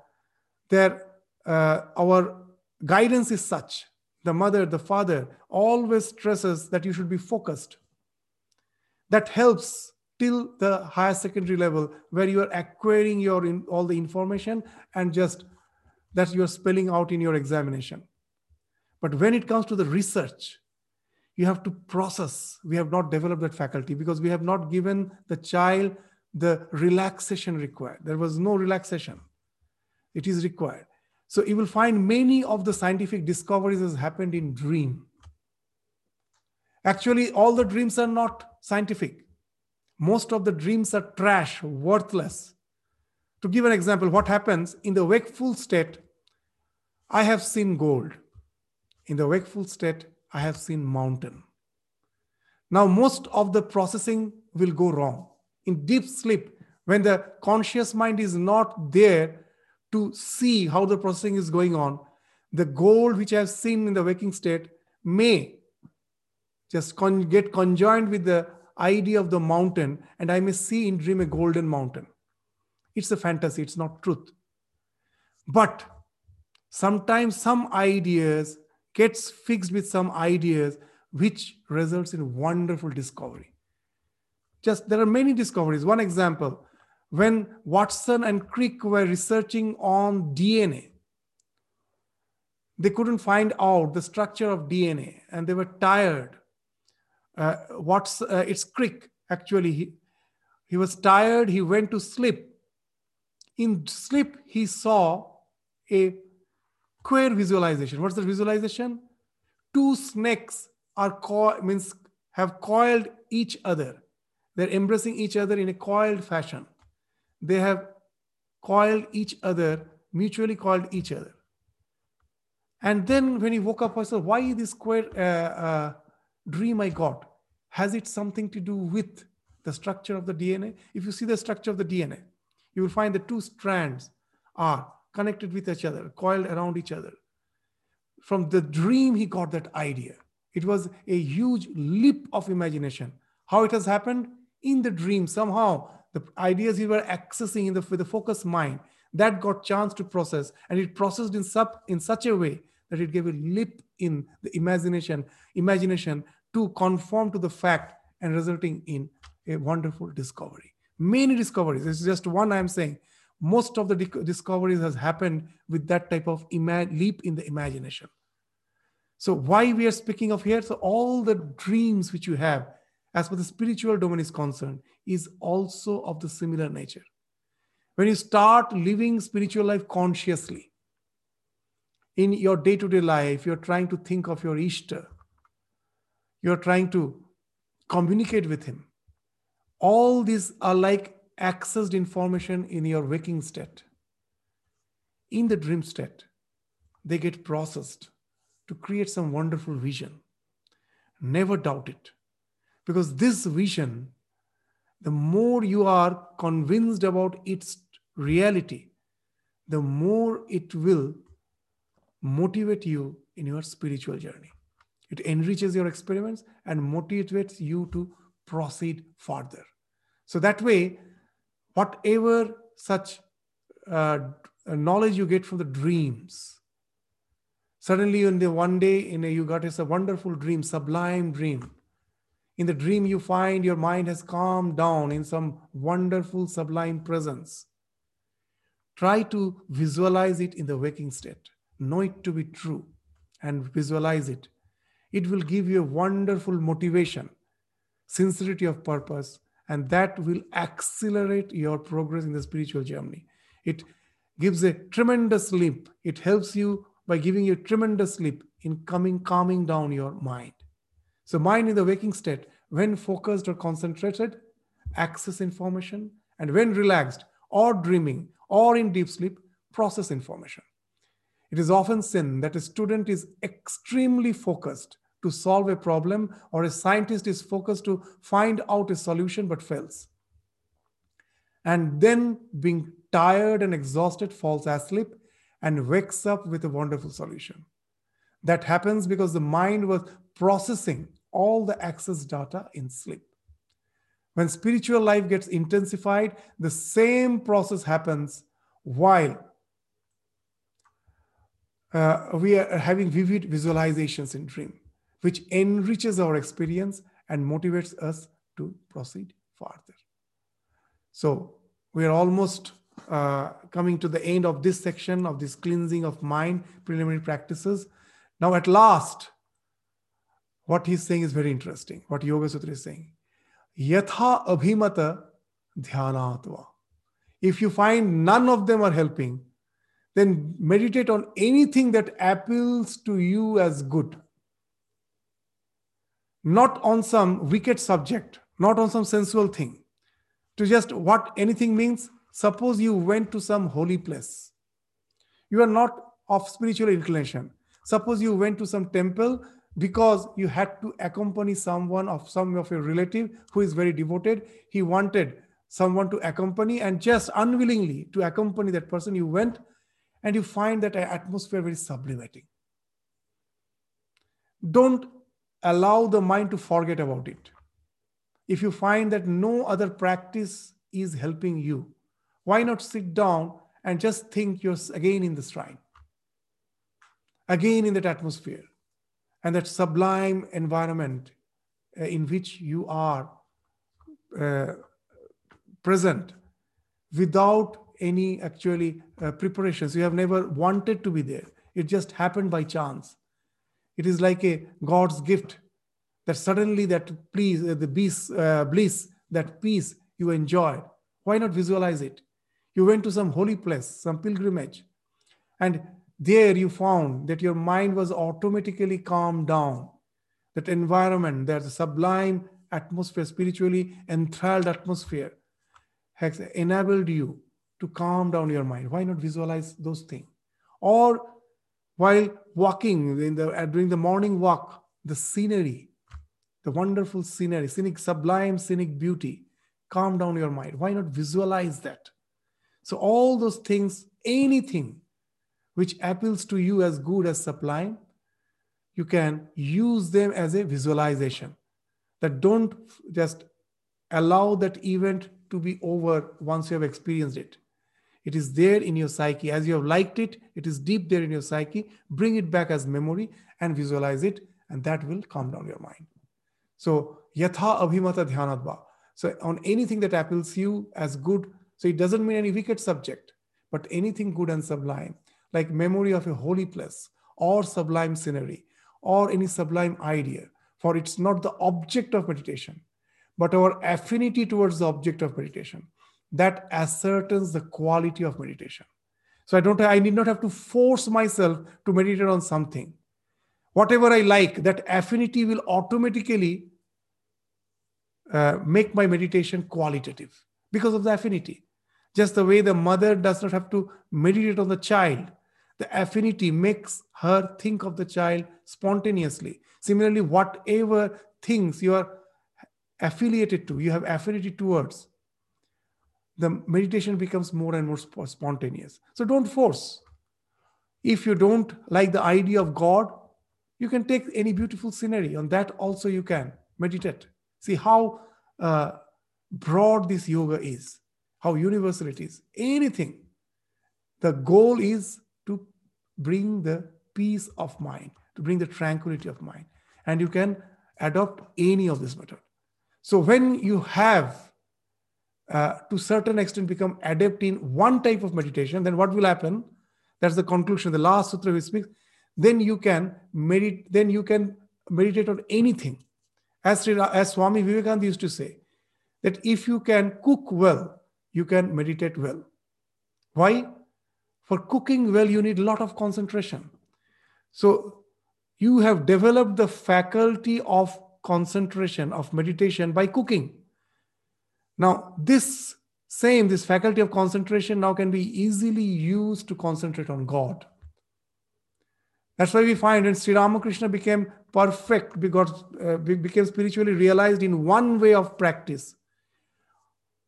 their uh, our guidance is such. The mother, the father always stresses that you should be focused. That helps till the higher secondary level where you are acquiring your in, all the information and just that you're spelling out in your examination. But when it comes to the research you have to process. We have not developed that faculty because we have not given the child the relaxation required. There was no relaxation. It is required. So you will find many of the scientific discoveries has happened in dream. Actually all the dreams are not scientific most of the dreams are trash, worthless. To give an example, what happens in the wakeful state, I have seen gold. In the wakeful state, I have seen mountain. Now, most of the processing will go wrong. In deep sleep, when the conscious mind is not there to see how the processing is going on, the gold which I have seen in the waking state may just con- get conjoined with the idea of the mountain and I may see in dream a golden mountain. It's a fantasy, it's not truth. But sometimes some ideas gets fixed with some ideas which results in wonderful discovery. Just there are many discoveries. One example, when Watson and Crick were researching on DNA, they couldn't find out the structure of DNA and they were tired uh, what's uh, it's Crick actually. He, he was tired. He went to sleep. In sleep he saw a queer visualization. What's the visualization? Two snakes are co- means have coiled each other. They're embracing each other in a coiled fashion. They have coiled each other mutually coiled each other. And then when he woke up i said why this queer uh, uh, dream I got, has it something to do with the structure of the DNA? If you see the structure of the DNA, you will find the two strands are connected with each other, coiled around each other. From the dream, he got that idea. It was a huge leap of imagination. How it has happened? In the dream, somehow, the ideas he were accessing in the, with the focused mind, that got chance to process, and it processed in, sub, in such a way that it gave a leap in the imagination, imagination to conform to the fact and resulting in a wonderful discovery. Many discoveries, it's just one I'm saying, most of the discoveries has happened with that type of leap in the imagination. So why we are speaking of here? So all the dreams which you have as far the spiritual domain is concerned is also of the similar nature. When you start living spiritual life consciously in your day-to-day life you're trying to think of your ishta you're trying to communicate with him. All these are like accessed information in your waking state. In the dream state they get processed to create some wonderful vision. Never doubt it. Because this vision the more you are convinced about its reality, the more it will motivate you in your spiritual journey. It enriches your experiments and motivates you to proceed further. So that way, whatever such uh, knowledge you get from the dreams, suddenly in the one day in a, you got a wonderful dream, sublime dream. In the dream, you find your mind has calmed down in some wonderful, sublime presence. Try to visualize it in the waking state. Know it to be true and visualize it. It will give you a wonderful motivation, sincerity of purpose, and that will accelerate your progress in the spiritual journey. It gives a tremendous leap. It helps you by giving you a tremendous leap in coming calming down your mind. So mind in the waking state, when focused or concentrated, access information, and when relaxed or dreaming, or in deep sleep process information. It is often seen that a student is extremely focused to solve a problem, or a scientist is focused to find out a solution but fails. And then, being tired and exhausted, falls asleep and wakes up with a wonderful solution. That happens because the mind was processing all the access data in sleep. When spiritual life gets intensified, the same process happens while uh, we are having vivid visualizations in dream, which enriches our experience and motivates us to proceed farther. So we are almost uh, coming to the end of this section of this cleansing of mind preliminary practices. Now, at last, what he's saying is very interesting. What Yoga Sutra is saying. Yatha abhimata dhyanatva. If you find none of them are helping, then meditate on anything that appeals to you as good. Not on some wicked subject, not on some sensual thing. To just what anything means, suppose you went to some holy place. You are not of spiritual inclination. Suppose you went to some temple because you had to accompany someone of some of your relative who is very devoted he wanted someone to accompany and just unwillingly to accompany that person you went and you find that atmosphere very sublimating don't allow the mind to forget about it if you find that no other practice is helping you why not sit down and just think you're again in the shrine again in that atmosphere and that sublime environment uh, in which you are uh, present without any actually uh, preparations. You have never wanted to be there. It just happened by chance. It is like a God's gift that suddenly that please, uh, the bliss, uh, bliss, that peace you enjoy. Why not visualize it? You went to some holy place, some pilgrimage, and there you found that your mind was automatically calmed down. That environment, that sublime atmosphere, spiritually enthralled atmosphere, has enabled you to calm down your mind. Why not visualize those things? Or while walking in the, uh, during the morning walk, the scenery, the wonderful scenery, scenic, sublime scenic beauty, calm down your mind. Why not visualize that? So, all those things, anything which appeals to you as good as sublime, you can use them as a visualization. That don't just allow that event to be over once you have experienced it. It is there in your psyche. As you have liked it, it is deep there in your psyche. Bring it back as memory and visualize it, and that will calm down your mind. So, yatha abhimata dhyanadva. So, on anything that appeals you as good, So it doesn't mean any wicked subject, but anything good and sublime, like memory of a holy place or sublime scenery or any sublime idea. For it's not the object of meditation, but our affinity towards the object of meditation that ascertains the quality of meditation. So I don't I need not have to force myself to meditate on something. Whatever I like, that affinity will automatically uh, make my meditation qualitative because of the affinity. Just the way the mother does not have to meditate on the child, the affinity makes her think of the child spontaneously. Similarly, whatever things you are affiliated to, you have affinity towards, the meditation becomes more and more spontaneous. So don't force. If you don't like the idea of God, you can take any beautiful scenery. On that also you can meditate. See how uh, broad this yoga is, how universal it is. Anything. The goal is to bring the peace of mind, to bring the tranquility of mind. And you can adopt any of this method. So when you have uh, to certain extent become adept in one type of meditation, then what will happen? That's the conclusion. The last sutra we speak. Then you can meditate. Then you can meditate on anything. As, as Swami Vivekananda used to say, that if you can cook well, you can meditate well. Why? For cooking well, you need a lot of concentration. So you have developed the faculty of concentration, of meditation by cooking. Now, this same, this faculty of concentration now can be easily used to concentrate on God. That's why we find when Sri Ramakrishna became perfect, because, uh, became spiritually realized in one way of practice.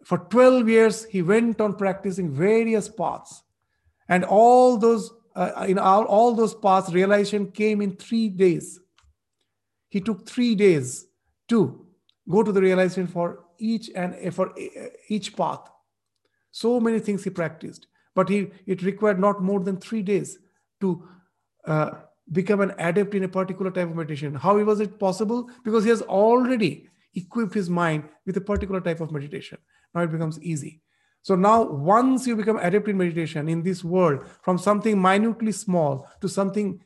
For 12 years, he went on practicing various paths. And all those, uh, in all, all those paths, realization came in three days. He took three days to go to the realization for each and for each path. So many things he practiced, but he it required not more than three days to uh, become an adept in a particular type of meditation. How was it possible? Because he has already equipped his mind with a particular type of meditation. Now it becomes easy. So now, once you become adept in meditation in this world, from something minutely small to something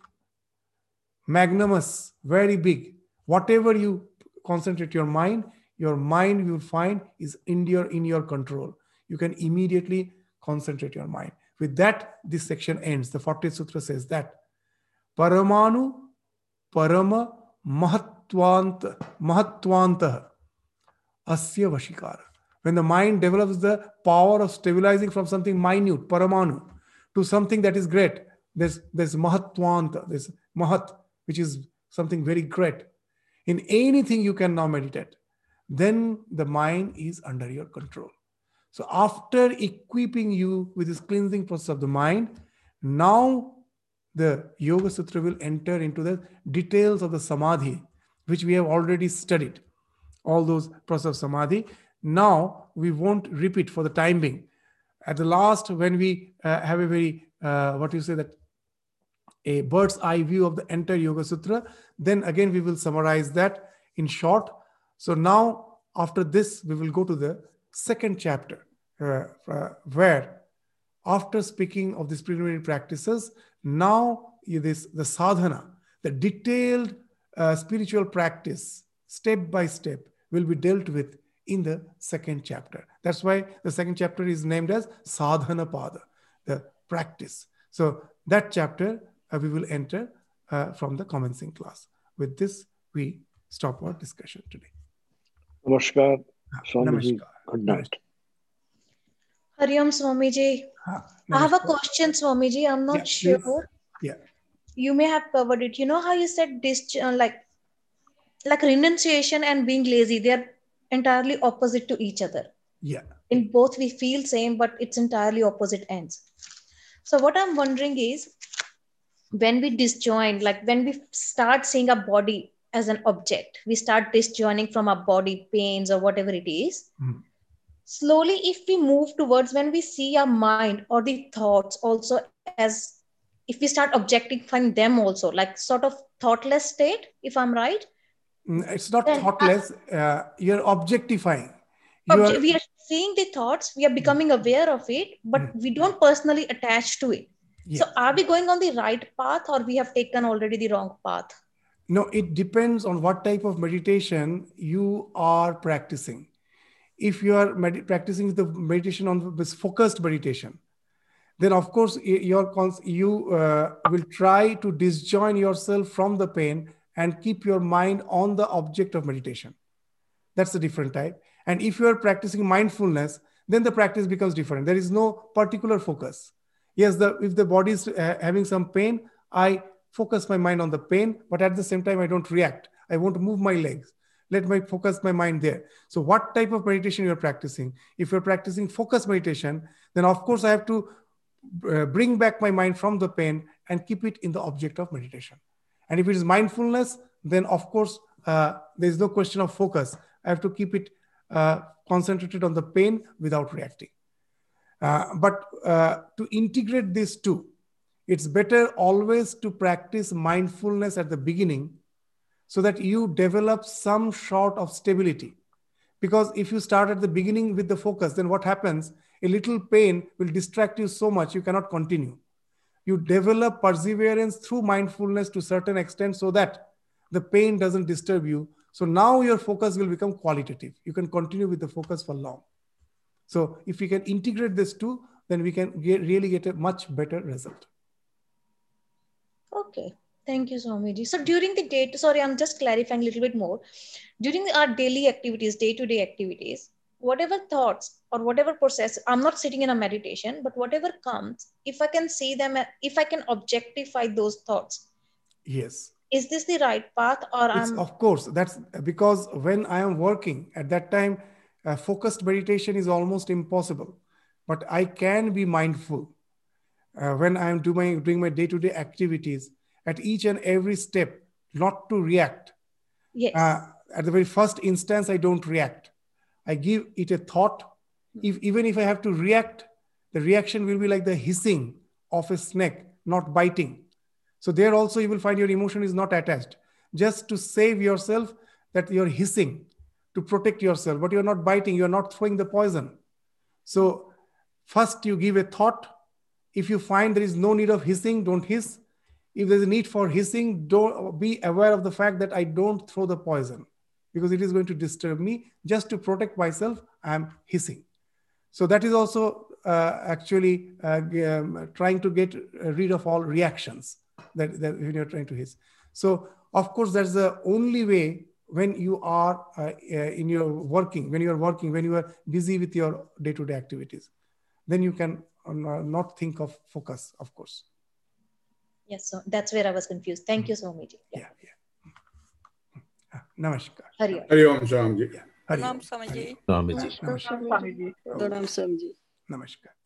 magnanimous, very big, whatever you concentrate your mind, your mind you will find is in your in your control. You can immediately concentrate your mind. With that this section ends. The 40th sutra says that. Paramanu parama mahatwant mahatwanta asya vashikara. When the mind develops the power of stabilizing from something minute paramanu to something that is great there's there's mahatwanta there's mahat which is something very great. In anything you can now meditate then the mind is under your control. So after equipping you with this cleansing process of the mind, now the Yoga Sutra will enter into the details of the Samadhi, which we have already studied. All those process of Samadhi. Now we won't repeat for the time being. At the last, when we uh, have a very, uh, what you say that, a bird's eye view of the entire Yoga Sutra, then again we will summarize that in short so now, after this, we will go to the second chapter, uh, uh, where after speaking of these preliminary practices, now this the sadhana, the detailed uh, spiritual practice, step by step, will be dealt with in the second chapter. That's why the second chapter is named as Sadhana Pada, the practice. So that chapter uh, we will enter uh, from the commencing class. With this, we stop our discussion today. Namaskar. Swamiji. Good night. Hari Om Swamiji. Ah, I have a question, Swamiji. I'm not sure. Yeah. You may have covered it. You know how you said this, uh, like, like renunciation and being lazy, they are entirely opposite to each other. Yeah. In both, we feel same, but it's entirely opposite ends. So what I'm wondering is, when we disjoin, like when we start seeing a body as an object. We start disjoining from our body pains or whatever it is. Mm. slowly if we move towards when we see our mind or the thoughts also as if we start objectifying them also like sort of thoughtless state if i'm right? Mm, it's not thoughtless uh, you're objectifying. Are, we are seeing the thoughts we are becoming aware of it but mm. we don't personally attach to it. So are we going on the right path or we have taken already the wrong path no it depends on what type of meditation you are practicing. If you are med- practicing the meditation on this focused meditation then of course your you uh, will try to disjoin yourself from the pain and keep your mind on the object of meditation. That's a different type. And if you are practicing mindfulness then the practice becomes different. There is no particular focus. Yes the if the body is uh, having some pain i focus my mind on the pain but at the same time i don't react i won't move my legs let my focus my mind there so what type of meditation you're practicing if you're practicing focus meditation then of course i have to uh, bring back my mind from the pain and keep it in the object of meditation. And if it is mindfulness, then of course, uh, there is no question of focus. I have to keep it uh, concentrated on the pain without reacting. Uh, but uh, to integrate these two, it's better always to practice mindfulness at the beginning so that you develop some sort of stability. Because if you start at the beginning with the focus, then what happens? a little pain will distract you so much you cannot continue. You develop perseverance through mindfulness to certain extent so that the pain doesn't disturb you. So now your focus will become qualitative. You can continue with the focus for long. So if we can integrate this two then we can get, really get a much better result okay. Thank you swamiji. So during the day sorry i'm just clarifying a little bit more. During our daily activities day-to-day activities whatever thoughts or whatever process i'm not sitting in a meditation but whatever comes if i can see them if i can objectify those thoughts yes. is this the right path or it's, of course that's because when i am working at that time uh, focused meditation is almost impossible but i can be mindful uh, when i am doing, doing my day-to-day activities at each and every step not to react yes uh, at the very first instance i don't react I give it a thought. If, even if I have to react, the reaction will be like the hissing of a snake, not biting. So there also you will find your emotion is not attached. Just to save yourself, that you're hissing to protect yourself, but you're not biting, you're not throwing the poison. So first you give a thought. If you find there is no need of hissing, don't hiss. If there's a need for hissing, don't be aware of the fact that I don't throw the poison because it is going to disturb me. Just to protect myself, I am hissing. So that is also uh, actually uh, um, trying to get rid of all reactions that, that when you're trying to hiss. So of course, that's the only way when you are uh, uh in your working, when you are working, when you are busy with your day-to-day activities, then you can not think of focus, of course. Yes, so that's where I was confused. Thank you Swamiji. Mm-hmm. Yeah, yeah. yeah. Namaskar. Hari Om. Hari Om, Swamiji. Yeah. Hari Om, Swamiji. Swamiji. Namaskar.